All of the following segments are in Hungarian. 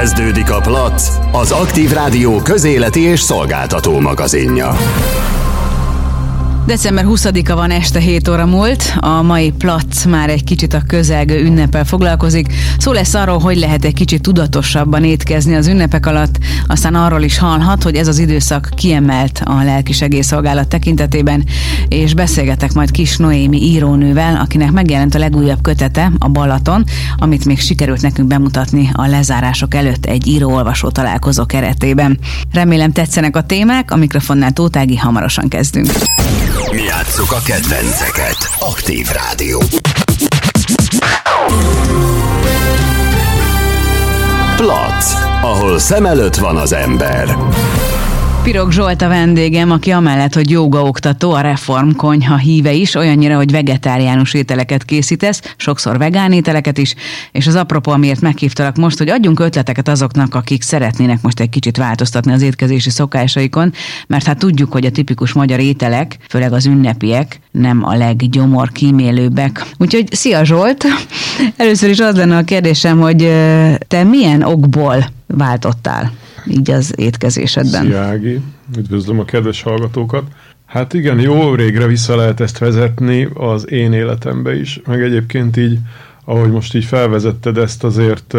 Kezdődik a Plac, az Aktív Rádió közéleti és szolgáltató magazinja. December 20-a van este 7 óra múlt, a mai plac már egy kicsit a közelgő ünnepel foglalkozik. Szó lesz arról, hogy lehet egy kicsit tudatosabban étkezni az ünnepek alatt, aztán arról is hallhat, hogy ez az időszak kiemelt a lelkisegélyszolgálat tekintetében, és beszélgetek majd Kis Noémi írónővel, akinek megjelent a legújabb kötete, a Balaton, amit még sikerült nekünk bemutatni a lezárások előtt egy író-olvasó találkozó keretében. Remélem tetszenek a témák, a mikrofonnál Tótági hamarosan kezdünk. Mi játsszuk a kedvenceket. Aktív Rádió. Plac, ahol szem előtt van az ember. Pirog Zsolt a vendégem, aki amellett, hogy oktató, a Reform konyha híve is, olyannyira, hogy vegetáriánus ételeket készítesz, sokszor vegán ételeket is, és az apropó, amiért meghívtalak most, hogy adjunk ötleteket azoknak, akik szeretnének most egy kicsit változtatni az étkezési szokásaikon, mert hát tudjuk, hogy a tipikus magyar ételek, főleg az ünnepiek, nem a leggyomor kímélőbbek. Úgyhogy szia Zsolt! Először is az lenne a kérdésem, hogy te milyen okból váltottál? Így az étkezésedben. Szia Ági, üdvözlöm a kedves hallgatókat. Hát igen, jó régre vissza lehet ezt vezetni az én életembe is, meg egyébként így, ahogy most így felvezetted ezt azért,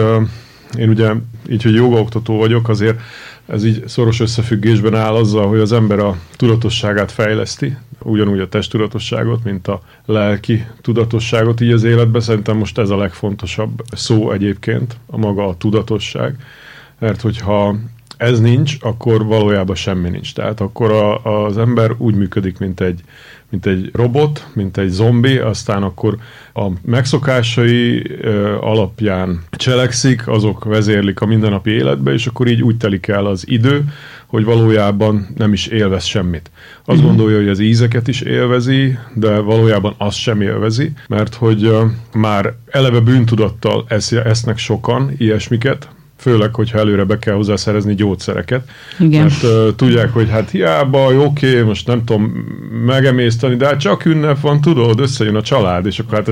én ugye így, hogy jogaoktató vagyok, azért ez így szoros összefüggésben áll azzal, hogy az ember a tudatosságát fejleszti, ugyanúgy a testtudatosságot, mint a lelki tudatosságot így az életben. Szerintem most ez a legfontosabb szó egyébként, a maga a tudatosság mert hogyha ez nincs, akkor valójában semmi nincs. Tehát akkor a, az ember úgy működik, mint egy, mint egy robot, mint egy zombi, aztán akkor a megszokásai ö, alapján cselekszik, azok vezérlik a mindennapi életbe, és akkor így úgy telik el az idő, hogy valójában nem is élvez semmit. Azt uh-huh. gondolja, hogy az ízeket is élvezi, de valójában azt sem élvezi, mert hogy ö, már eleve bűntudattal esz, esznek sokan ilyesmiket, főleg, hogyha előre be kell hozzá szerezni gyógyszereket. Igen. Mert uh, tudják, hogy hát hiába, oké, okay, most nem tudom megemészteni, de hát csak ünnep van, tudod, összejön a család, és akkor hát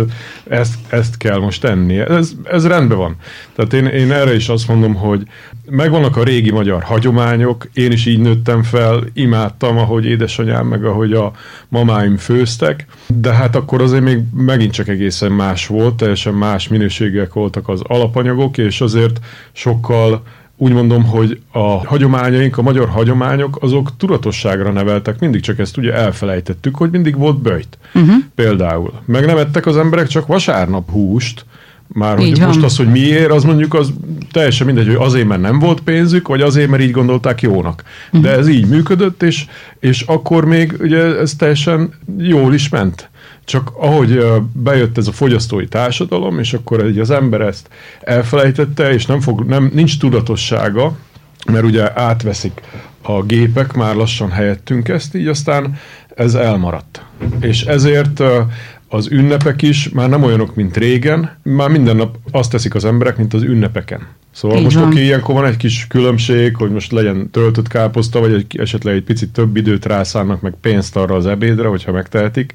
ezt, ezt kell most tenni. Ez, ez rendben van. Tehát én, én erre is azt mondom, hogy megvannak a régi magyar hagyományok, én is így nőttem fel, imádtam, ahogy édesanyám, meg ahogy a mamáim főztek, de hát akkor azért még megint csak egészen más volt, teljesen más minőségek voltak az alapanyagok, és azért sokkal úgy mondom, hogy a hagyományaink, a magyar hagyományok, azok tudatosságra neveltek, mindig csak ezt ugye elfelejtettük, hogy mindig volt böjt. Uh-huh. Például. Meg nem ettek az emberek csak vasárnap húst, már hogy van. most az, hogy miért, az mondjuk az teljesen mindegy, hogy azért, mert nem volt pénzük, vagy azért, mert így gondolták jónak. De ez így működött, és, és akkor még ugye ez teljesen jól is ment. Csak ahogy bejött ez a fogyasztói társadalom, és akkor egy az ember ezt elfelejtette, és nem fog, nem, nincs tudatossága, mert ugye átveszik a gépek már lassan helyettünk ezt, így aztán ez elmaradt. És ezért az ünnepek is már nem olyanok, mint régen, már minden nap azt teszik az emberek, mint az ünnepeken. Szóval Így most oké, okay, ilyenkor van egy kis különbség, hogy most legyen töltött káposzta, vagy egy, esetleg egy picit több időt rászánnak meg pénzt arra az ebédre, hogyha megtehetik,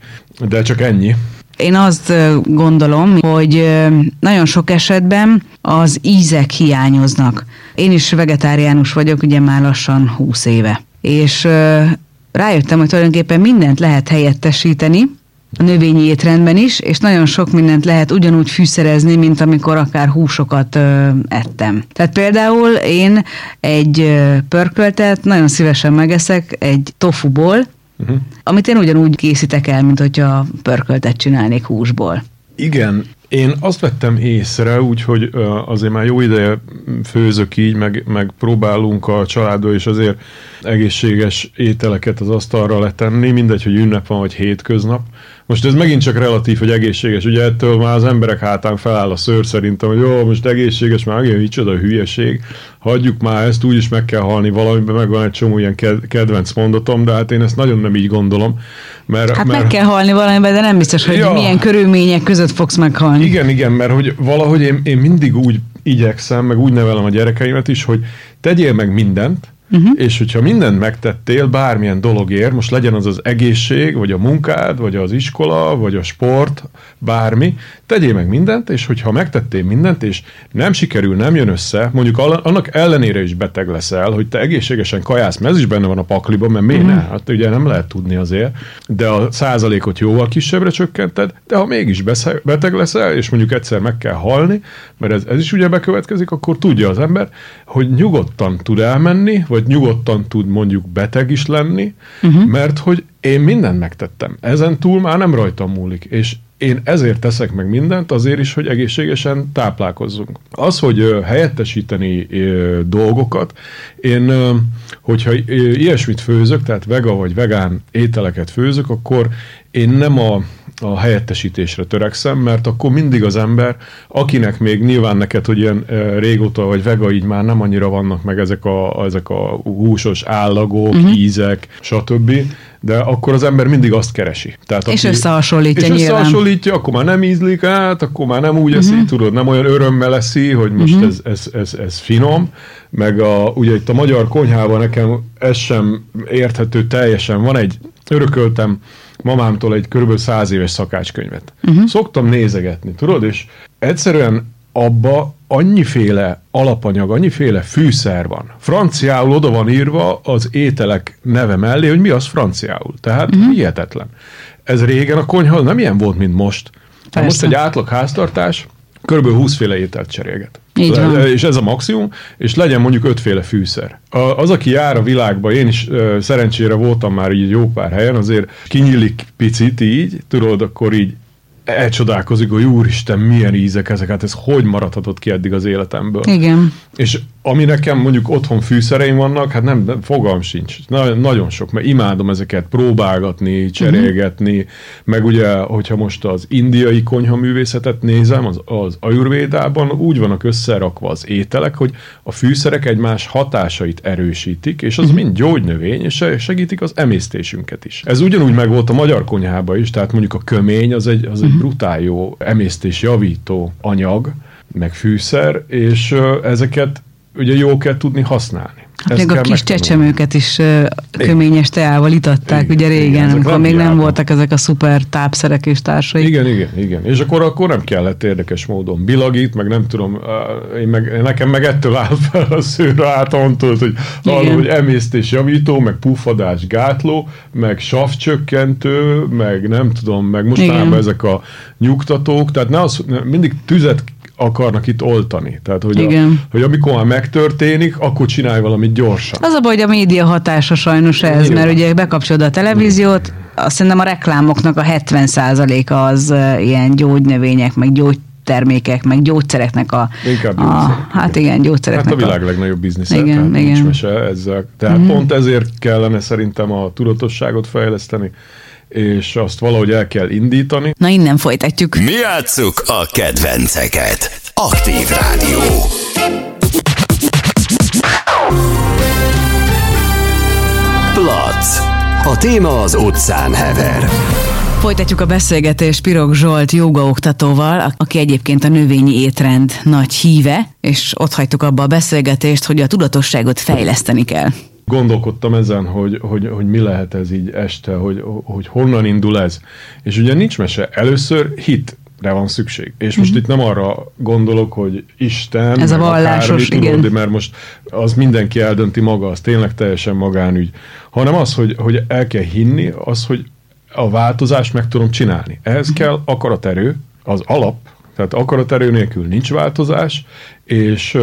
de csak ennyi. Én azt gondolom, hogy nagyon sok esetben az ízek hiányoznak. Én is vegetáriánus vagyok, ugye már lassan 20 éve. És rájöttem, hogy tulajdonképpen mindent lehet helyettesíteni, a növényi étrendben is, és nagyon sok mindent lehet ugyanúgy fűszerezni, mint amikor akár húsokat ö, ettem. Tehát például én egy pörköltet nagyon szívesen megeszek egy tofuból, uh-huh. amit én ugyanúgy készítek el, mint hogyha pörköltet csinálnék húsból. Igen, én azt vettem észre, úgyhogy azért már jó ideje főzök így, meg, meg próbálunk a családba is azért egészséges ételeket az asztalra letenni, mindegy, hogy ünnep van, vagy hétköznap, most ez megint csak relatív, hogy egészséges. Ugye ettől már az emberek hátán feláll a szőr szerintem, hogy jó, most egészséges, már megint micsoda a hülyeség. Hagyjuk már ezt, úgyis meg kell halni valamiben, meg van egy csomó ilyen kedvenc mondatom, de hát én ezt nagyon nem így gondolom. Mert, hát mert... meg kell halni valamiben, de nem biztos, hogy ja. milyen körülmények között fogsz meghalni. Igen, igen, mert hogy valahogy én, én mindig úgy igyekszem, meg úgy nevelem a gyerekeimet is, hogy tegyél meg mindent, Uh-huh. És hogyha mindent megtettél bármilyen dologért, most legyen az az egészség, vagy a munkád, vagy az iskola, vagy a sport, bármi, tegyél meg mindent, és hogyha megtettél mindent, és nem sikerül, nem jön össze, mondjuk annak ellenére is beteg leszel, hogy te egészségesen kajász, mert ez is benne van a pakliban, mert miért uh-huh. ne? Hát ugye nem lehet tudni azért, de a százalékot jóval kisebbre csökkented, de ha mégis beteg leszel, és mondjuk egyszer meg kell halni, mert ez, ez is ugye bekövetkezik, akkor tudja az ember, hogy nyugodtan tud elmenni, vagy nyugodtan tud mondjuk beteg is lenni, uh-huh. mert hogy én mindent megtettem. Ezen túl már nem rajtam múlik, és én ezért teszek meg mindent, azért is, hogy egészségesen táplálkozzunk. Az, hogy helyettesíteni dolgokat, én, hogyha ilyesmit főzök, tehát vega vagy vegán ételeket főzök, akkor én nem a a helyettesítésre törekszem, mert akkor mindig az ember, akinek még nyilván neked, hogy ilyen régóta vagy vega, így már nem annyira vannak meg ezek a, ezek a húsos állagok, uh-huh. ízek, stb., de akkor az ember mindig azt keresi. Tehát és aki, összehasonlítja És nyilván. összehasonlítja, akkor már nem ízlik át, akkor már nem úgy eszi, uh-huh. tudod, nem olyan örömmel eszi, hogy most uh-huh. ez, ez, ez, ez finom, meg a, ugye itt a magyar konyhában nekem ez sem érthető teljesen. Van egy, örököltem mamámtól egy körülbelül száz éves szakácskönyvet. Uh-huh. Szoktam nézegetni, tudod, és egyszerűen abba annyiféle alapanyag, annyiféle fűszer van. Franciául oda van írva az ételek neve mellé, hogy mi az franciául. Tehát uh-huh. hihetetlen. Ez régen a konyha nem ilyen volt, mint most. Most egy átlag háztartás körülbelül 20 féle ételt cserélget. Így van. És ez a maximum, és legyen mondjuk ötféle fűszer. Az, aki jár a világba, én is szerencsére voltam már így jó pár helyen, azért kinyílik picit így, tudod, akkor így elcsodálkozik, hogy úristen, milyen ízek ezek, hát ez hogy maradhatott ki eddig az életemből. Igen. És ami nekem mondjuk otthon fűszereim vannak, hát nem, nem fogalm sincs. Na, nagyon sok, mert imádom ezeket próbálgatni, cserélgetni, uh-huh. meg ugye, hogyha most az indiai konyha művészetet nézem, az, az ajurvédában úgy vannak összerakva az ételek, hogy a fűszerek egymás hatásait erősítik, és az uh-huh. mind gyógynövény, és segítik az emésztésünket is. Ez ugyanúgy meg volt a magyar konyhában is, tehát mondjuk a kömény az egy, az egy uh-huh. brutál jó emésztés javító anyag, meg fűszer, és ezeket ugye jó kell tudni használni. Hát még a kis csecsemőket is uh, köményes teával itatták, igen, ugye régen, igen, amikor még nem voltak ezek a szuper tápszerek és társai. Igen, igen, igen. És akkor, akkor nem kellett érdekes módon bilagít, meg nem tudom, én meg, nekem meg ettől áll fel a szőre átantult, hogy arról, hogy emésztés javító, meg puffadás gátló, meg savcsökkentő, meg nem tudom, meg mostanában ezek a nyugtatók, tehát ne az, mindig tüzet akarnak itt oltani. Tehát, hogy, Igen. A, hogy amikor már megtörténik, akkor csinálj valamit gyorsan. Az a baj, hogy a média hatása sajnos ez, Igen. mert ugye bekapcsolod a televíziót, azt szerintem a reklámoknak a 70%-a az ilyen gyógynövények, meg gyógy termékek, meg gyógyszereknek a... Inkább a, Hát igen, gyógyszereknek Hát a világ a... legnagyobb biznisze, igen, tehát igen. nincs mese ezzel. Tehát mm-hmm. pont ezért kellene szerintem a tudatosságot fejleszteni, és azt valahogy el kell indítani. Na innen folytatjuk. Mi játsszuk a kedvenceket. Aktív Rádió. Plac. A téma az utcán hever. Folytatjuk a beszélgetést Pirog Zsolt jogaoktatóval, aki egyébként a növényi étrend nagy híve, és ott hagytuk abba a beszélgetést, hogy a tudatosságot fejleszteni kell gondolkodtam ezen, hogy, hogy, hogy mi lehet ez így este, hogy, hogy honnan indul ez. És ugye nincs mese. Először hit van szükség. És most mm-hmm. itt nem arra gondolok, hogy Isten, ez a vallásos, akármi, igen. Tudod, mert most az mindenki eldönti maga, az tényleg teljesen magánügy, hanem az, hogy, hogy el kell hinni, az, hogy a változást meg tudom csinálni. Ehhez mm-hmm. kell akaraterő, az alap, tehát akaraterő nélkül nincs változás, és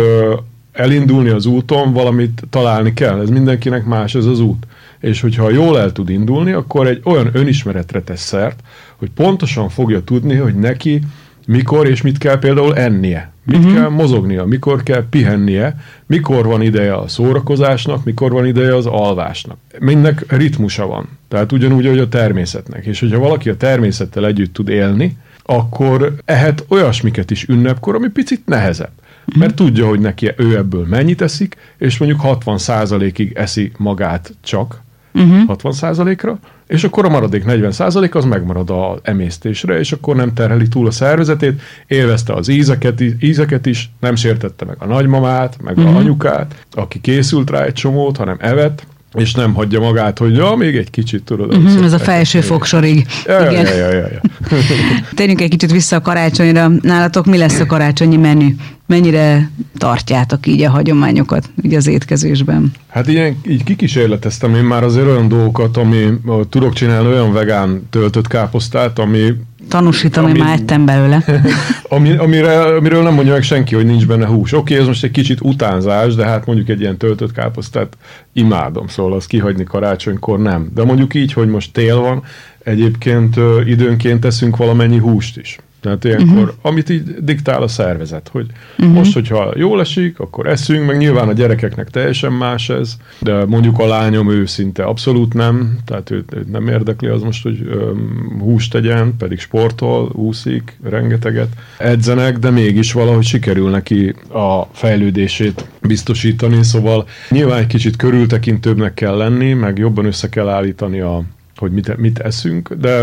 elindulni az úton, valamit találni kell. Ez mindenkinek más ez az út. És hogyha jól el tud indulni, akkor egy olyan önismeretre tesz szert, hogy pontosan fogja tudni, hogy neki mikor és mit kell például ennie, mit uh-huh. kell mozognia, mikor kell pihennie, mikor van ideje a szórakozásnak, mikor van ideje az alvásnak. Mindnek ritmusa van. Tehát ugyanúgy, hogy a természetnek. És hogyha valaki a természettel együtt tud élni, akkor ehet olyasmiket is ünnepkor, ami picit nehezebb mert tudja, hogy neki ő ebből mennyit eszik, és mondjuk 60%-ig eszi magát csak, uh-huh. 60%-ra, és akkor a maradék 40% az megmarad a emésztésre, és akkor nem terheli túl a szervezetét, élvezte az ízeket, ízeket is, nem sértette meg a nagymamát, meg uh-huh. a anyukát, aki készült rá egy csomót, hanem evett, és nem hagyja magát, hogy ja, még egy kicsit tudod. Uh-huh, ez a felső fogsorig. Ja, Igen. Ja, ja, ja, ja. Térjünk egy kicsit vissza a karácsonyra. Nálatok mi lesz a karácsonyi menü? Mennyire tartjátok így a hagyományokat így az étkezésben? Hát ilyen, így kikísérleteztem én már azért olyan dolgokat, ami tudok csinálni olyan vegán töltött káposztát, ami Tanúsítom, ami, hogy már ettem belőle. ami, amire, amiről nem mondja meg senki, hogy nincs benne hús. Oké, ez most egy kicsit utánzás, de hát mondjuk egy ilyen töltött káposztát imádom, szóval az kihagyni karácsonykor nem. De mondjuk így, hogy most tél van, egyébként időnként teszünk valamennyi húst is. Tehát ilyenkor, uh-huh. amit így diktál a szervezet, hogy uh-huh. most, hogyha jól esik, akkor eszünk, meg nyilván a gyerekeknek teljesen más ez, de mondjuk a lányom őszinte abszolút nem, tehát őt, őt nem érdekli az most, hogy öm, húst tegyen, pedig sportol, úszik, rengeteget, edzenek, de mégis valahogy sikerül neki a fejlődését biztosítani, szóval nyilván egy kicsit körültekintőbbnek kell lenni, meg jobban össze kell állítani a hogy mit, mit eszünk, de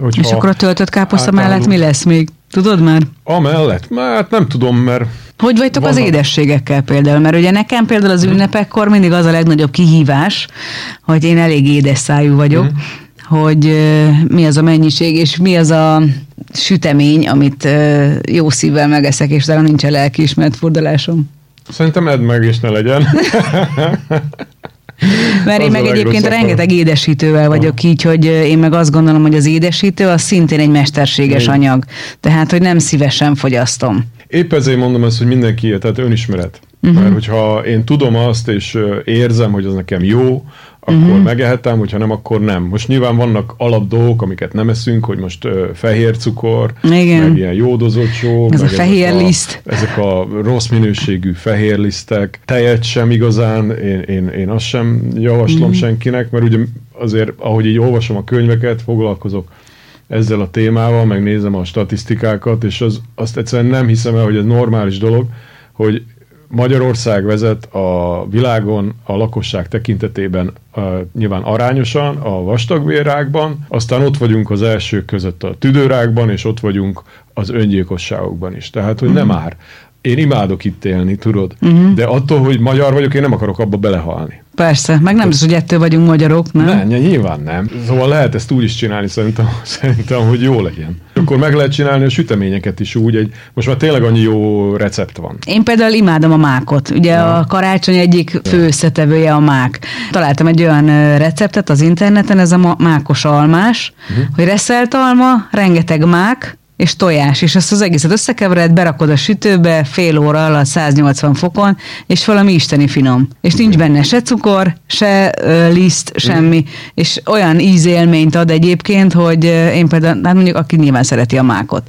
hogyha... És akkor a töltött káposzta mellett mi lesz még? Tudod már? Amellett? Hát nem tudom, mert... Hogy vagytok vannak... az édességekkel például? Mert ugye nekem például az ünnepekkor mindig az a legnagyobb kihívás, hogy én elég édes szájú vagyok, mm. hogy mi az a mennyiség, és mi az a sütemény, amit jó szívvel megeszek, és talán nincs a lelkiismert fordulásom. Szerintem edd meg, és ne legyen. Mert én meg egyébként rengeteg édesítővel vagyok így, hogy én meg azt gondolom, hogy az édesítő az szintén egy mesterséges Még. anyag. Tehát, hogy nem szívesen fogyasztom. Épp ezért mondom ezt, hogy mindenki, tehát önismeret. Uh-huh. Mert hogyha én tudom azt, és érzem, hogy az nekem jó, akkor uh-huh. megehetem, hogyha nem, akkor nem. Most nyilván vannak alap dolgok, amiket nem eszünk, hogy most uh, fehér cukor, Igen. meg ilyen jódozott só, Ez meg a fehér ezek liszt. A, ezek a rossz minőségű fehér lisztek, tejet sem igazán, én, én, én azt sem javaslom uh-huh. senkinek, mert ugye azért, ahogy így olvasom a könyveket, foglalkozok ezzel a témával, meg nézem a statisztikákat, és az, azt egyszerűen nem hiszem el, hogy ez normális dolog, hogy Magyarország vezet a világon a lakosság tekintetében uh, nyilván arányosan a vastagbérrákban, aztán ott vagyunk az elsők között a tüdőrákban, és ott vagyunk az öngyilkosságokban is. Tehát, hogy nem mhm. már. Én imádok itt élni, tudod, uh-huh. de attól, hogy magyar vagyok, én nem akarok abba belehalni. Persze, meg nem az, hogy ettől vagyunk magyarok, nem? Nem, nyilván nem. Szóval lehet ezt úgy is csinálni, szerintem, szerintem hogy jó legyen. Akkor meg lehet csinálni a süteményeket is úgy, egy, most már tényleg annyi jó recept van. Én például imádom a mákot. Ugye ja. a karácsony egyik fő összetevője a mák. Találtam egy olyan receptet az interneten, ez a mákos almás, uh-huh. hogy reszelt alma, rengeteg mák, és tojás, és ezt az egészet összekevered, berakod a sütőbe fél óra alatt 180 fokon, és valami isteni finom. És nincs benne se cukor, se ö, liszt, semmi, és olyan ízélményt ad egyébként, hogy én például, hát mondjuk aki nyilván szereti a mákot.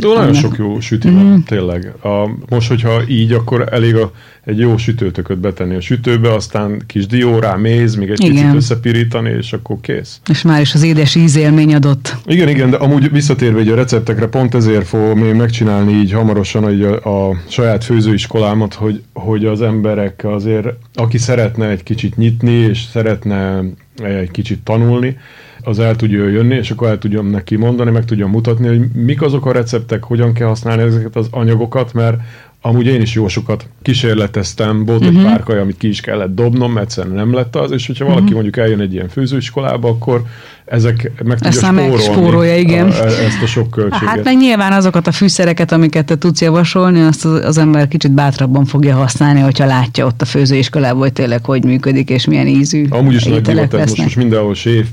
De nagyon sok jó süti van, mm. tényleg. A, most, hogyha így, akkor elég a egy jó sütőtököt betenni a sütőbe, aztán kis dió rá, méz, még egy igen. picit összepirítani, és akkor kész. És már is az édes ízélmény adott. Igen, igen, de amúgy visszatérve egy a receptekre, pont ezért fogom én megcsinálni így hamarosan hogy a, a saját főzőiskolámat, hogy, hogy az emberek azért, aki szeretne egy kicsit nyitni, és szeretne egy kicsit tanulni, az el tudja jönni, és akkor el tudjam neki mondani, meg tudjam mutatni, hogy mik azok a receptek, hogyan kell használni ezeket az anyagokat, mert Amúgy én is jó sokat kísérleteztem, volt egy uh-huh. pár amit ki is kellett dobnom, egyszerűen nem lett az, és hogyha valaki uh-huh. mondjuk eljön egy ilyen főzőiskolába, akkor ezek meg tudja spórolni spórolja, igen. A, ezt a sok költséget. Hát meg nyilván azokat a fűszereket, amiket te tudsz javasolni, azt az, az ember kicsit bátrabban fogja használni, hogyha látja ott a főzőiskolában, hogy tényleg hogy működik, és milyen ízű Amúgy is nagy divat, most, most mindenhol séf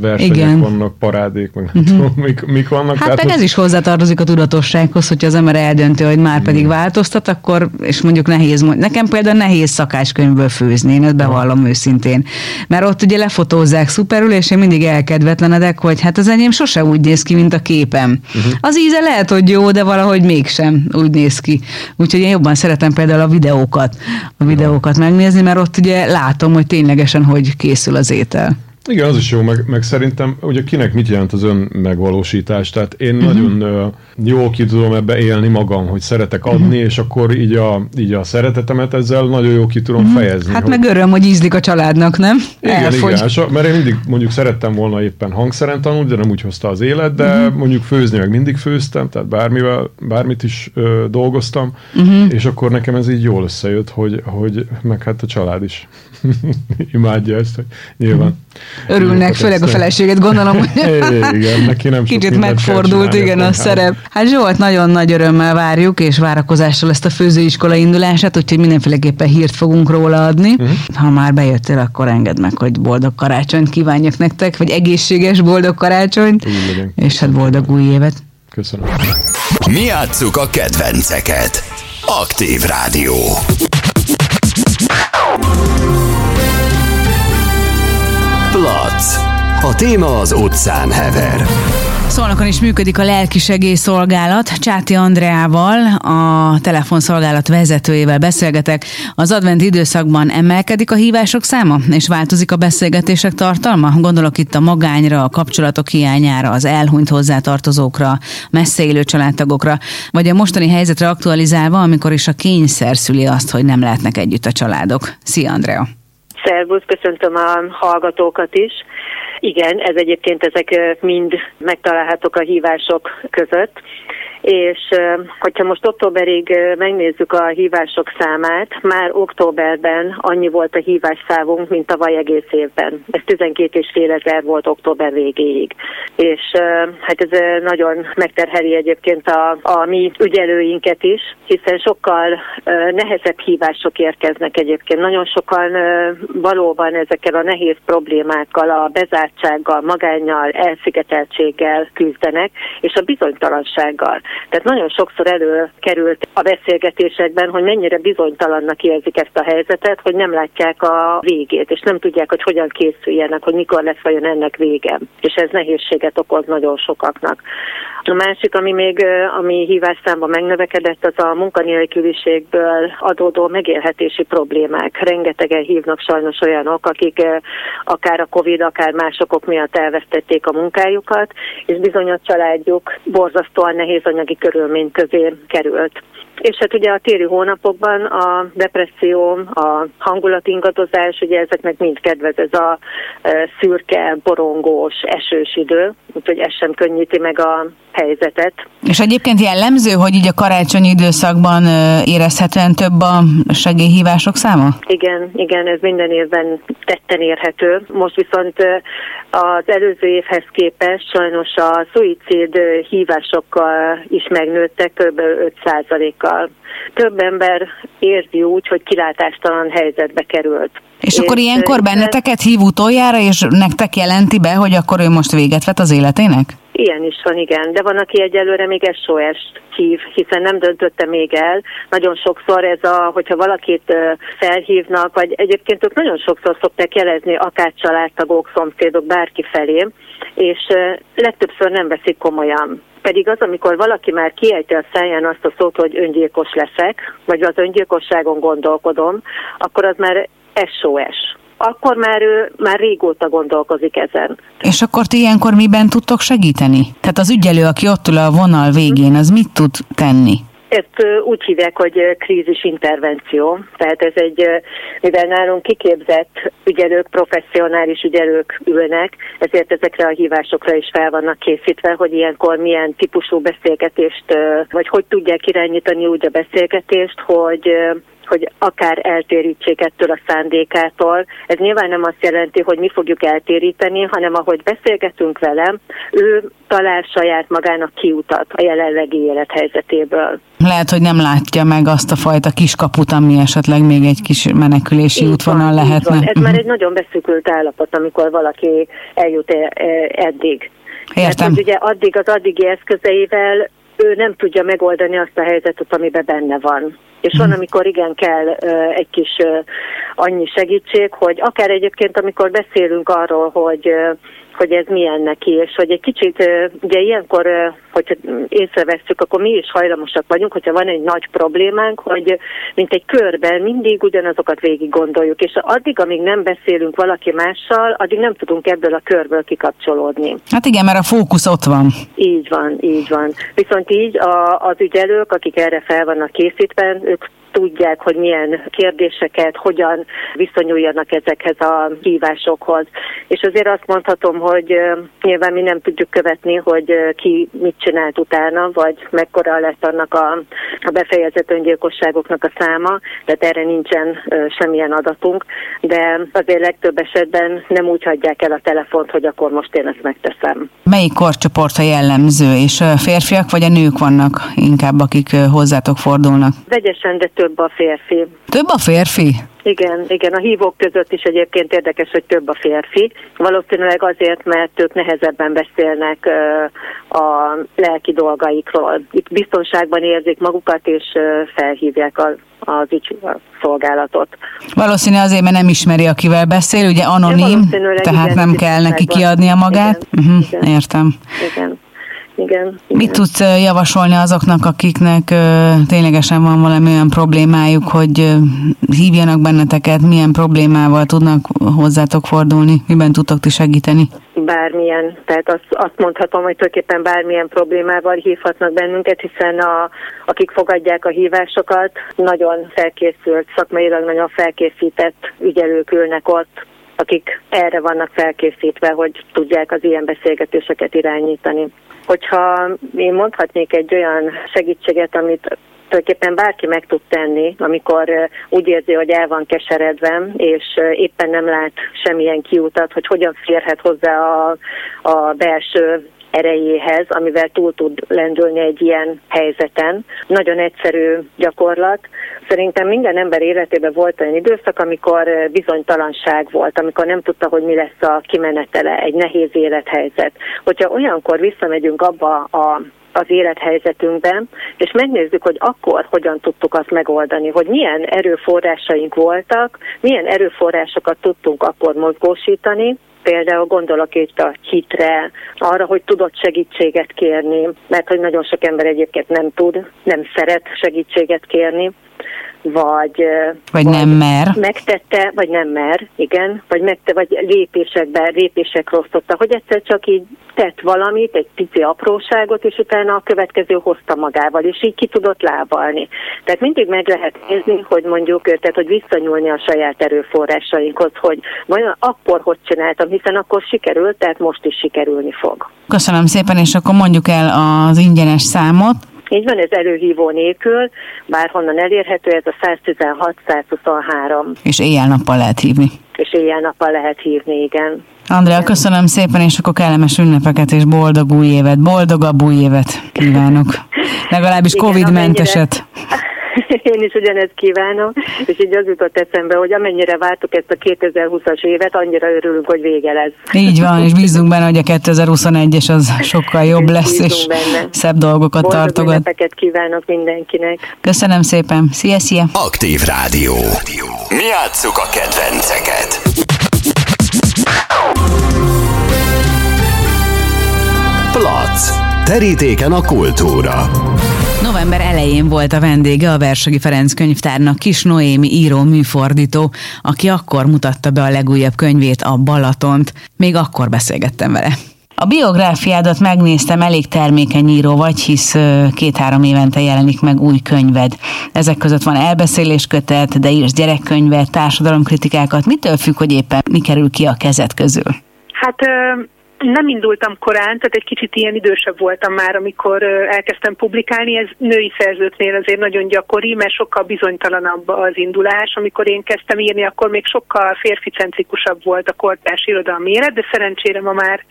versenyek Igen. vannak, parádék, meg nem uh-huh. tudom, mik, mik vannak. Hát meg ez is hozzátartozik a tudatossághoz, hogyha az ember eldönti, hogy már pedig változtat, akkor, és mondjuk nehéz, nekem például nehéz szakácskönyvből főzni, én ezt bevallom őszintén. Mert ott ugye lefotózzák szuperül, és én mindig elkedvetlenedek, hogy hát az enyém sose úgy néz ki, mint a képem. Uh-huh. Az íze lehet, hogy jó, de valahogy mégsem úgy néz ki. Úgyhogy én jobban szeretem például a videókat, a videókat megnézni, mert ott ugye látom, hogy ténylegesen hogy készül az étel. Igen, az is jó, meg, meg szerintem ugye kinek mit jelent az ön megvalósítás, tehát én uh-huh. nagyon uh, jól ki tudom ebbe élni magam, hogy szeretek adni, uh-huh. és akkor így a, így a szeretetemet ezzel nagyon jól ki tudom uh-huh. fejezni. Hát hogy... meg öröm, hogy ízlik a családnak, nem? Igen, Elfogy. igen, so, mert én mindig mondjuk szerettem volna éppen hangszeren tanulni, de nem úgy hozta az élet, de uh-huh. mondjuk főzni meg mindig főztem, tehát bármivel, bármit is ö, dolgoztam, uh-huh. és akkor nekem ez így jól összejött, hogy, hogy meg hát a család is imádja ezt, hogy nyilván. Uh-huh örülnek, főleg a feleséget gondolom, hogy igen, neki nem kicsit megfordult, igen, a szerep. Hát Zsolt, nagyon nagy örömmel várjuk, és várakozással ezt a főzőiskola indulását, úgyhogy mindenféleképpen hírt fogunk róla adni. Uh-huh. Ha már bejöttél, akkor engedd meg, hogy boldog karácsonyt kívánjak nektek, vagy egészséges boldog karácsonyt, és hát boldog új évet. Köszönöm. Mi játsszuk a kedvenceket. Aktív Rádió. Plac. A téma az utcán hever. Szolnokon is működik a lelkisegélyszolgálat. Csáti Andreával, a telefonszolgálat vezetőjével beszélgetek. Az advent időszakban emelkedik a hívások száma, és változik a beszélgetések tartalma? Gondolok itt a magányra, a kapcsolatok hiányára, az elhunyt hozzátartozókra, messze élő családtagokra, vagy a mostani helyzetre aktualizálva, amikor is a kényszer szüli azt, hogy nem lehetnek együtt a családok. Szia, Andrea! Szervusz, köszöntöm a hallgatókat is. Igen, ez egyébként ezek mind megtalálhatók a hívások között és hogyha most októberig megnézzük a hívások számát, már októberben annyi volt a hívásszávunk, mint tavaly egész évben. Ez 12 és fél ezer volt október végéig. És hát ez nagyon megterheli egyébként a, a mi ügyelőinket is, hiszen sokkal nehezebb hívások érkeznek egyébként. Nagyon sokan valóban ezekkel a nehéz problémákkal, a bezártsággal, magányjal, elszigeteltséggel küzdenek, és a bizonytalansággal. Tehát nagyon sokszor előkerült a beszélgetésekben, hogy mennyire bizonytalannak érzik ezt a helyzetet, hogy nem látják a végét, és nem tudják, hogy hogyan készüljenek, hogy mikor lesz vajon ennek vége. És ez nehézséget okoz nagyon sokaknak. A másik, ami még ami hívásszámban megnövekedett, az a munkanélküliségből adódó megélhetési problémák. Rengetegen hívnak sajnos olyanok, akik akár a Covid, akár másokok miatt elvesztették a munkájukat, és bizony a családjuk borzasztóan nehéz anyagi körülmény közé került. És hát ugye a téli hónapokban a depresszió, a hangulatingadozás, ugye ezeknek mind kedvez ez a szürke, borongós, esős idő, úgyhogy ez sem könnyíti meg a helyzetet. És egyébként jellemző, hogy így a karácsonyi időszakban érezhetően több a segélyhívások száma? Igen, igen, ez minden évben tetten érhető. Most viszont az előző évhez képest sajnos a szuicid hívásokkal is megnőttek kb. 5%-kal. Több ember érzi úgy, hogy kilátástalan helyzetbe került. És, és akkor ilyenkor benneteket hív utoljára, és nektek jelenti be, hogy akkor ő most véget vet az életének? Ilyen is van, igen. De van, aki egyelőre még SOS hív, hiszen nem döntötte még el. Nagyon sokszor ez a, hogyha valakit felhívnak, vagy egyébként ők nagyon sokszor szokták jelezni akár családtagok, szomszédok, bárki felé, és legtöbbször nem veszik komolyan. Pedig az, amikor valaki már kiejti a száján azt a szót, hogy öngyilkos leszek, vagy az öngyilkosságon gondolkodom, akkor az már SOS akkor már ő már régóta gondolkozik ezen. És akkor ti ilyenkor miben tudtok segíteni? Tehát az ügyelő, aki ott ül a vonal végén, az mit tud tenni? Ezt úgy hívják, hogy krízis intervenció. Tehát ez egy, mivel nálunk kiképzett ügyelők, professzionális ügyelők ülnek, ezért ezekre a hívásokra is fel vannak készítve, hogy ilyenkor milyen típusú beszélgetést, vagy hogy tudják irányítani úgy a beszélgetést, hogy hogy akár eltérítsék ettől a szándékától. Ez nyilván nem azt jelenti, hogy mi fogjuk eltéríteni, hanem ahogy beszélgetünk velem, ő talál saját magának kiutat a jelenlegi élethelyzetéből. Lehet, hogy nem látja meg azt a fajta kiskaput, ami esetleg még egy kis menekülési így útvonal van, lehetne. Van. Ez már egy nagyon beszűkült állapot, amikor valaki eljut e, e, eddig. Értem. Mert, ugye addig az addigi eszközeivel ő nem tudja megoldani azt a helyzetet, amiben benne van. És van, mhm. amikor igen kell egy kis annyi segítség, hogy akár egyébként, amikor beszélünk arról, hogy hogy ez milyen neki, és hogy egy kicsit, ugye ilyenkor, hogyha észreveszünk, akkor mi is hajlamosak vagyunk, hogyha van egy nagy problémánk, hogy mint egy körben mindig ugyanazokat végig gondoljuk, és addig, amíg nem beszélünk valaki mással, addig nem tudunk ebből a körből kikapcsolódni. Hát igen, mert a fókusz ott van. Így van, így van. Viszont így a, az ügyelők, akik erre fel vannak készítve, ők tudják, hogy milyen kérdéseket, hogyan viszonyuljanak ezekhez a hívásokhoz. És azért azt mondhatom, hogy nyilván mi nem tudjuk követni, hogy ki mit csinált utána, vagy mekkora lett annak a, a befejezett öngyilkosságoknak a száma, tehát erre nincsen semmilyen adatunk, de azért legtöbb esetben nem úgy hagyják el a telefont, hogy akkor most én ezt megteszem. Melyik korcsoport a jellemző, és férfiak vagy a nők vannak inkább, akik hozzátok fordulnak? Vegyesen, de több a férfi. Több a férfi? Igen, igen, a hívók között is egyébként érdekes, hogy több a férfi. Valószínűleg azért, mert ők nehezebben beszélnek a lelki dolgaikról. Itt biztonságban érzik magukat, és felhívják az, az szolgálatot. Valószínű azért, mert nem ismeri, akivel beszél, ugye anonim, tehát igen, nem kell neki kiadnia magát. Igen, uh-huh, igen, értem. Igen. Igen, igen. Mit tudsz javasolni azoknak, akiknek ténylegesen van valami olyan problémájuk, hogy hívjanak benneteket, milyen problémával tudnak hozzátok fordulni, miben tudtok ti segíteni? Bármilyen, tehát azt, azt mondhatom, hogy tulajdonképpen bármilyen problémával hívhatnak bennünket, hiszen a, akik fogadják a hívásokat, nagyon felkészült, szakmailag nagyon felkészített ügyelők ülnek ott, akik erre vannak felkészítve, hogy tudják az ilyen beszélgetéseket irányítani. Hogyha én mondhatnék egy olyan segítséget, amit tulajdonképpen bárki meg tud tenni, amikor úgy érzi, hogy el van keseredve, és éppen nem lát semmilyen kiutat, hogy hogyan férhet hozzá a, a belső erejéhez, amivel túl tud lendülni egy ilyen helyzeten. Nagyon egyszerű gyakorlat. Szerintem minden ember életében volt olyan időszak, amikor bizonytalanság volt, amikor nem tudta, hogy mi lesz a kimenetele, egy nehéz élethelyzet. Hogyha olyankor visszamegyünk abba a az élethelyzetünkben, és megnézzük, hogy akkor hogyan tudtuk azt megoldani, hogy milyen erőforrásaink voltak, milyen erőforrásokat tudtunk akkor mozgósítani, Például gondolok itt a hitre, arra, hogy tudott segítséget kérni, mert hogy nagyon sok ember egyébként nem tud, nem szeret segítséget kérni vagy, vagy nem mer. Megtette, vagy nem mer, igen, vagy, megte, vagy lépésekben, lépések rosszotta, hogy egyszer csak így tett valamit, egy pici apróságot, és utána a következő hozta magával, és így ki tudott lábalni. Tehát mindig meg lehet nézni, hogy mondjuk, tehát hogy visszanyúlni a saját erőforrásainkhoz, hogy vajon akkor hogy csináltam, hiszen akkor sikerült, tehát most is sikerülni fog. Köszönöm szépen, és akkor mondjuk el az ingyenes számot. Így van, ez előhívó nélkül, bárhonnan elérhető, ez a 116-123. És éjjel-nappal lehet hívni. És éjjel-nappal lehet hívni, igen. Andrea, köszönöm szépen, és akkor kellemes ünnepeket és boldog új évet, boldogabb új évet kívánok. Legalábbis Covid-menteset. Én is ugyanezt kívánom, és így az jutott eszembe, hogy amennyire vártuk ezt a 2020-as évet, annyira örülünk, hogy vége lesz. Így van, és bízunk benne, hogy a 2021-es az sokkal jobb lesz, és benne. szebb dolgokat Boldog tartogat. Boldog kívánok mindenkinek. Köszönöm szépen. Szia, szia! Aktív Rádió. Mi játsszuk a kedvenceket. Plac. Terítéken a kultúra. November elején volt a vendége a Versegi Ferenc könyvtárnak Kis Noémi író műfordító, aki akkor mutatta be a legújabb könyvét, a Balatont. Még akkor beszélgettem vele. A biográfiádat megnéztem, elég termékeny író vagy, hisz két-három évente jelenik meg új könyved. Ezek között van elbeszéléskötet, de írsz gyerekkönyvet, társadalomkritikákat. Mitől függ, hogy éppen mi kerül ki a kezed közül? Hát nem indultam korán, tehát egy kicsit ilyen idősebb voltam már, amikor elkezdtem publikálni. Ez női szerzőknél azért nagyon gyakori, mert sokkal bizonytalanabb az indulás. Amikor én kezdtem írni, akkor még sokkal férficentikusabb volt a kortárs irodalmi élet, de szerencsére ma már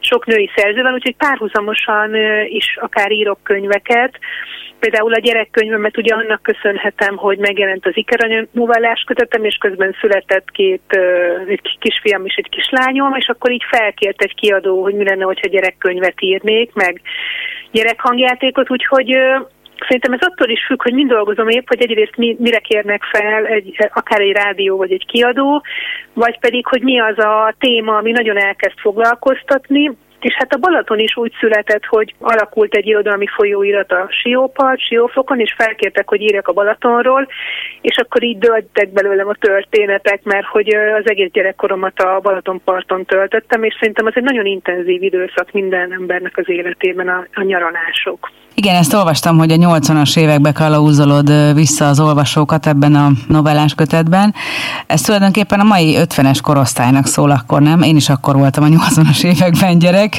sok női szerző van, úgyhogy párhuzamosan is akár írok könyveket. Például a gyerekkönyvemet ugye annak köszönhetem, hogy megjelent az Ikerany novellás kötetem, és közben született két egy kisfiam és egy kislányom, és akkor így felkért egy kiadó, hogy mi lenne, hogyha gyerekkönyvet írnék, meg gyerekhangjátékot, úgyhogy Szerintem ez attól is függ, hogy mind dolgozom épp, hogy egyrészt mi, mire kérnek fel egy, akár egy rádió vagy egy kiadó, vagy pedig, hogy mi az a téma, ami nagyon elkezd foglalkoztatni, és hát a Balaton is úgy született, hogy alakult egy irodalmi folyóirat a Siópart, Siófokon, és felkértek, hogy írjak a Balatonról, és akkor így döltek belőlem a történetek, mert hogy az egész gyerekkoromat a Balatonparton töltöttem, és szerintem az egy nagyon intenzív időszak minden embernek az életében a, a nyaralások. Igen, ezt olvastam, hogy a 80-as évekbe kalauzolod vissza az olvasókat ebben a novellás kötetben. Ez tulajdonképpen a mai 50-es korosztálynak szól akkor, nem? Én is akkor voltam a 80-as években gyerek.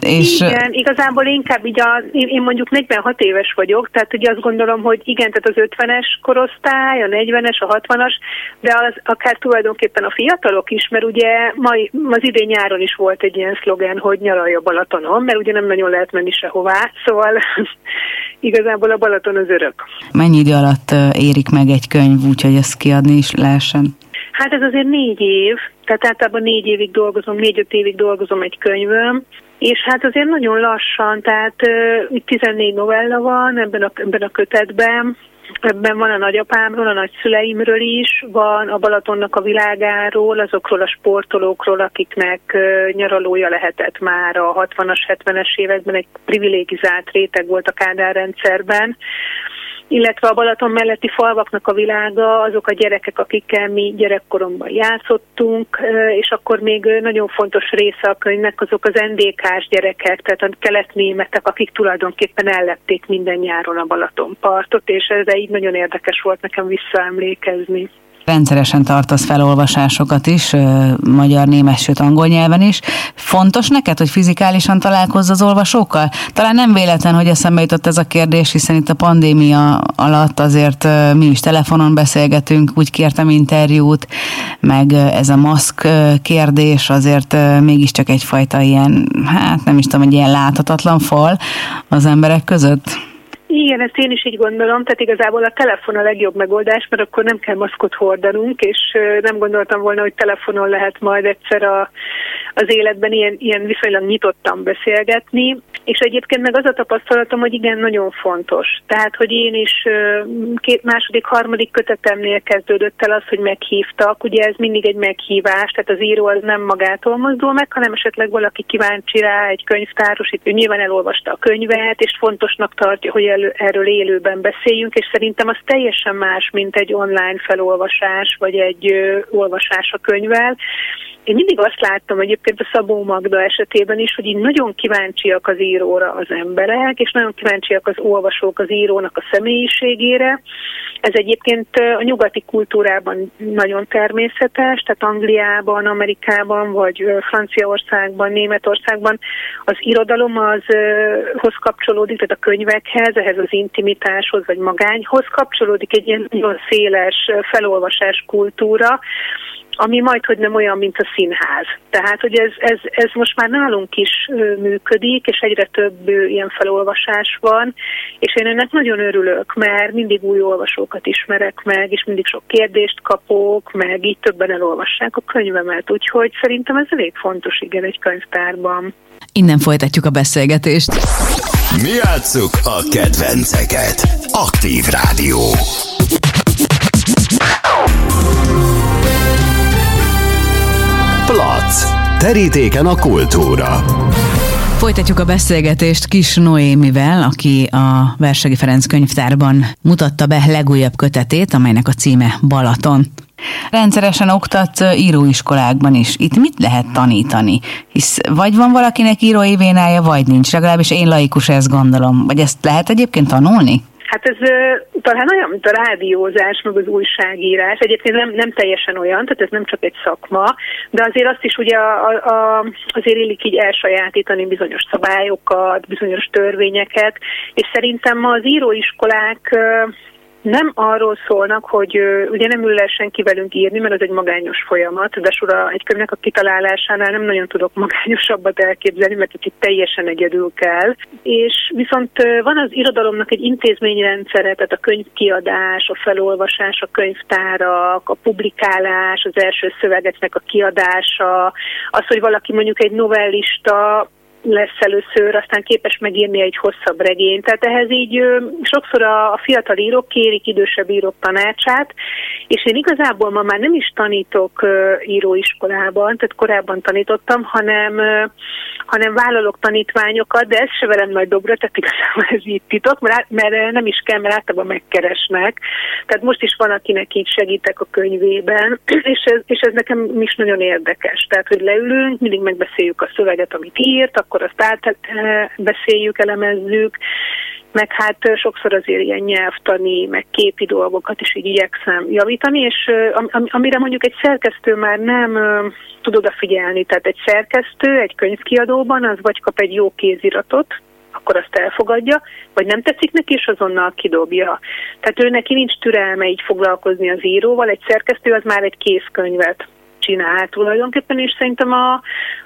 És... Igen, igazából inkább így a, én mondjuk 46 éves vagyok, tehát ugye azt gondolom, hogy igen, tehát az 50-es korosztály, a 40-es, a 60-as, de az akár tulajdonképpen a fiatalok is, mert ugye mai, az idén nyáron is volt egy ilyen szlogen, hogy nyaralja Balatonon, mert ugye nem nagyon lehet menni sehová, szóval igazából a Balaton az örök. Mennyi idő alatt érik meg egy könyv, úgyhogy ezt kiadni is lehessen? Hát ez azért négy év, tehát általában négy évig dolgozom, négy-öt évig dolgozom egy könyvön, és hát azért nagyon lassan, tehát uh, itt 14 novella van ebben a, ebben a kötetben, Ebben van a nagyapámról, a nagyszüleimről is, van a Balatonnak a világáról, azokról a sportolókról, akiknek nyaralója lehetett már a 60-as, 70-es években, egy privilégizált réteg volt a Kádár rendszerben illetve a Balaton melletti falvaknak a világa, azok a gyerekek, akikkel mi gyerekkoromban játszottunk, és akkor még nagyon fontos része a könyvnek azok az NDK-s gyerekek, tehát a keletnémetek, akik tulajdonképpen ellették minden nyáron a Balatonpartot, és ez így nagyon érdekes volt nekem visszaemlékezni rendszeresen tartasz felolvasásokat is, magyar, német, sőt angol nyelven is. Fontos neked, hogy fizikálisan találkozz az olvasókkal? Talán nem véletlen, hogy eszembe jutott ez a kérdés, hiszen itt a pandémia alatt azért mi is telefonon beszélgetünk, úgy kértem interjút, meg ez a maszk kérdés azért mégiscsak egyfajta ilyen, hát nem is tudom, egy ilyen láthatatlan fal az emberek között. Igen, ezt én is így gondolom, tehát igazából a telefon a legjobb megoldás, mert akkor nem kell maszkot hordanunk, és nem gondoltam volna, hogy telefonon lehet majd egyszer a, az életben ilyen, ilyen viszonylag nyitottan beszélgetni, és egyébként meg az a tapasztalatom, hogy igen, nagyon fontos. Tehát, hogy én is két második, harmadik kötetemnél kezdődött el az, hogy meghívtak, ugye ez mindig egy meghívás, tehát az író az nem magától mozdul meg, hanem esetleg valaki kíváncsi rá, egy könyvtáros, itt ő nyilván elolvasta a könyvet, és fontosnak tartja, hogy el, erről élőben beszéljünk, és szerintem az teljesen más, mint egy online felolvasás, vagy egy ö, olvasás a könyvvel. Én mindig azt láttam egyébként a Szabó Magda esetében is, hogy így nagyon kíváncsiak az íróra az emberek, és nagyon kíváncsiak az olvasók az írónak a személyiségére. Ez egyébként a nyugati kultúrában nagyon természetes, tehát Angliában, Amerikában, vagy Franciaországban, Németországban az irodalom az hoz kapcsolódik, tehát a könyvekhez, ehhez az intimitáshoz, vagy magányhoz kapcsolódik egy ilyen nagyon széles felolvasás kultúra, ami majd, hogy nem olyan, mint a színház. Tehát, hogy ez, ez, ez most már nálunk is működik, és egyre több ilyen felolvasás van, és én ennek nagyon örülök, mert mindig új olvasókat ismerek meg, és mindig sok kérdést kapok, meg így többen elolvassák a könyvemet, úgyhogy szerintem ez elég fontos, igen, egy könyvtárban. Innen folytatjuk a beszélgetést. Mi játsszuk a kedvenceket. Aktív Rádió. Plac. Terítéken a kultúra. Folytatjuk a beszélgetést Kis Noémivel, aki a Versegi Ferenc könyvtárban mutatta be legújabb kötetét, amelynek a címe Balaton. Rendszeresen oktat íróiskolákban is. Itt mit lehet tanítani? Hisz vagy van valakinek írói vénája, vagy nincs. Legalábbis én laikus ezt gondolom. Vagy ezt lehet egyébként tanulni? Hát ez talán olyan, mint a rádiózás, meg az újságírás. Egyébként nem, nem teljesen olyan, tehát ez nem csak egy szakma, de azért azt is ugye a, a, azért illik így elsajátítani bizonyos szabályokat, bizonyos törvényeket, és szerintem ma az íróiskolák nem arról szólnak, hogy ugye nem ül senki velünk írni, mert ez egy magányos folyamat, de sura egy könyvnek a kitalálásánál nem nagyon tudok magányosabbat elképzelni, mert itt teljesen egyedül kell. És viszont van az irodalomnak egy intézményrendszere, tehát a könyvkiadás, a felolvasás, a könyvtárak, a publikálás, az első szövegeknek a kiadása, az, hogy valaki mondjuk egy novellista lesz először, aztán képes megírni egy hosszabb regényt. Tehát ehhez így sokszor a, a fiatal írók kérik idősebb írók tanácsát, és én igazából ma már nem is tanítok íróiskolában, tehát korábban tanítottam, hanem, hanem vállalok tanítványokat, de ez se velem nagy dobra, tehát igazából ez így titok, mert, mert nem is kell, mert általában megkeresnek. Tehát most is van, akinek így segítek a könyvében, és ez, és ez nekem is nagyon érdekes. Tehát, hogy leülünk, mindig megbeszéljük a szöveget, amit írt, akkor azt átbeszéljük, elemezzük, meg hát sokszor azért ilyen nyelvtani, meg képi dolgokat is így igyekszem javítani, és am, amire mondjuk egy szerkesztő már nem tud odafigyelni, tehát egy szerkesztő egy könyvkiadóban az vagy kap egy jó kéziratot, akkor azt elfogadja, vagy nem tetszik neki, és azonnal kidobja. Tehát ő neki nincs türelme így foglalkozni az íróval, egy szerkesztő az már egy készkönyvet csinál tulajdonképpen, és szerintem a,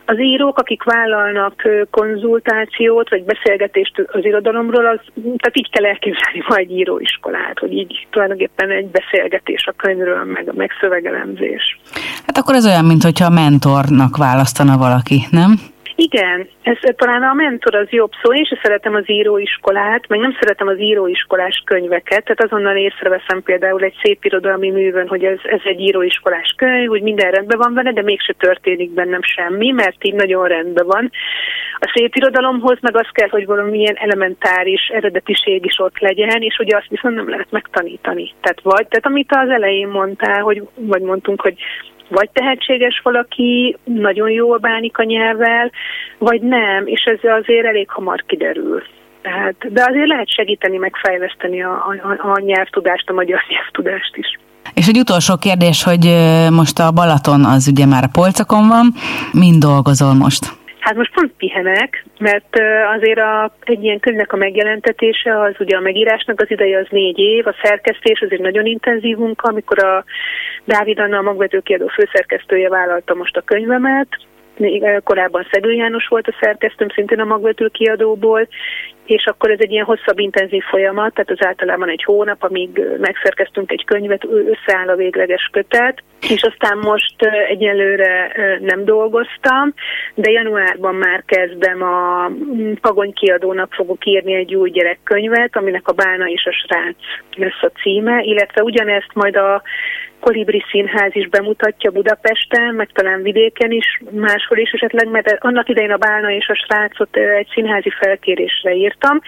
az írók, akik vállalnak konzultációt vagy beszélgetést az irodalomról, az, tehát így kell elképzelni ma egy íróiskolát, hogy így tulajdonképpen egy beszélgetés a könyvről, meg, meg szövegelemzés. Hát akkor ez olyan, mintha mentornak választana valaki, nem? Igen, ez talán a mentor az jobb szó. Én sem szeretem az íróiskolát, meg nem szeretem az íróiskolás könyveket, tehát azonnal észreveszem például egy szép irodalmi művön, hogy ez, ez egy íróiskolás könyv, hogy minden rendben van vele, de mégse történik bennem semmi, mert így nagyon rendben van. A szép irodalomhoz meg az kell, hogy valamilyen elementáris eredetiség is ott legyen, és ugye azt viszont nem lehet megtanítani. Tehát vagy, tehát amit az elején mondtál, hogy, vagy mondtunk, hogy vagy tehetséges valaki, nagyon jól bánik a nyelvvel, vagy nem, és ez azért elég hamar kiderül. Tehát, de azért lehet segíteni, megfejleszteni a, a, a nyelvtudást, a magyar nyelvtudást is. És egy utolsó kérdés, hogy most a Balaton az ugye már a polcokon van, mind dolgozol most? Hát most pont pihenek, mert azért a, egy ilyen könyvnek a megjelentetése, az ugye a megírásnak az ideje az négy év, a szerkesztés az egy nagyon intenzív munka, amikor a Dávid Anna, a magvetőkiadó főszerkesztője vállalta most a könyvemet, korábban Szegő János volt a szerkesztőm, szintén a magvető kiadóból, és akkor ez egy ilyen hosszabb, intenzív folyamat, tehát az általában egy hónap, amíg megszerkeztünk egy könyvet, összeáll a végleges kötet, és aztán most egyelőre nem dolgoztam, de januárban már kezdem a Pagony kiadónak fogok írni egy új gyerekkönyvet, aminek a Bána és a Srác lesz a címe, illetve ugyanezt majd a Kolibri Színház is bemutatja Budapesten, meg talán vidéken is, máshol is esetleg, mert annak idején a Bálna és a srácot egy színházi felkérésre írtam,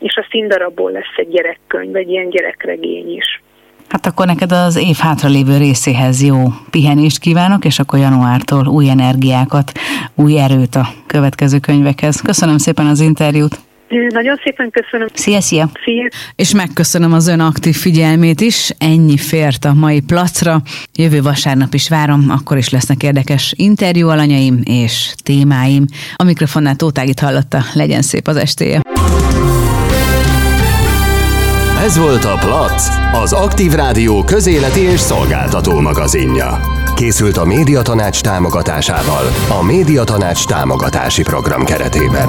és a színdarabból lesz egy gyerekkönyv, egy ilyen gyerekregény is. Hát akkor neked az év hátralévő részéhez jó pihenést kívánok, és akkor januártól új energiákat, új erőt a következő könyvekhez. Köszönöm szépen az interjút! Nagyon szépen köszönöm. Szia, szia. Szia. És megköszönöm az ön aktív figyelmét is. Ennyi fért a mai placra. Jövő vasárnap is várom, akkor is lesznek érdekes interjú alanyaim és témáim. A mikrofonnál Tótágit hallotta. Legyen szép az estéje. Ez volt a Plac, az Aktív Rádió közéleti és szolgáltató magazinja. Készült a Médiatanács támogatásával, a Médiatanács támogatási program keretében.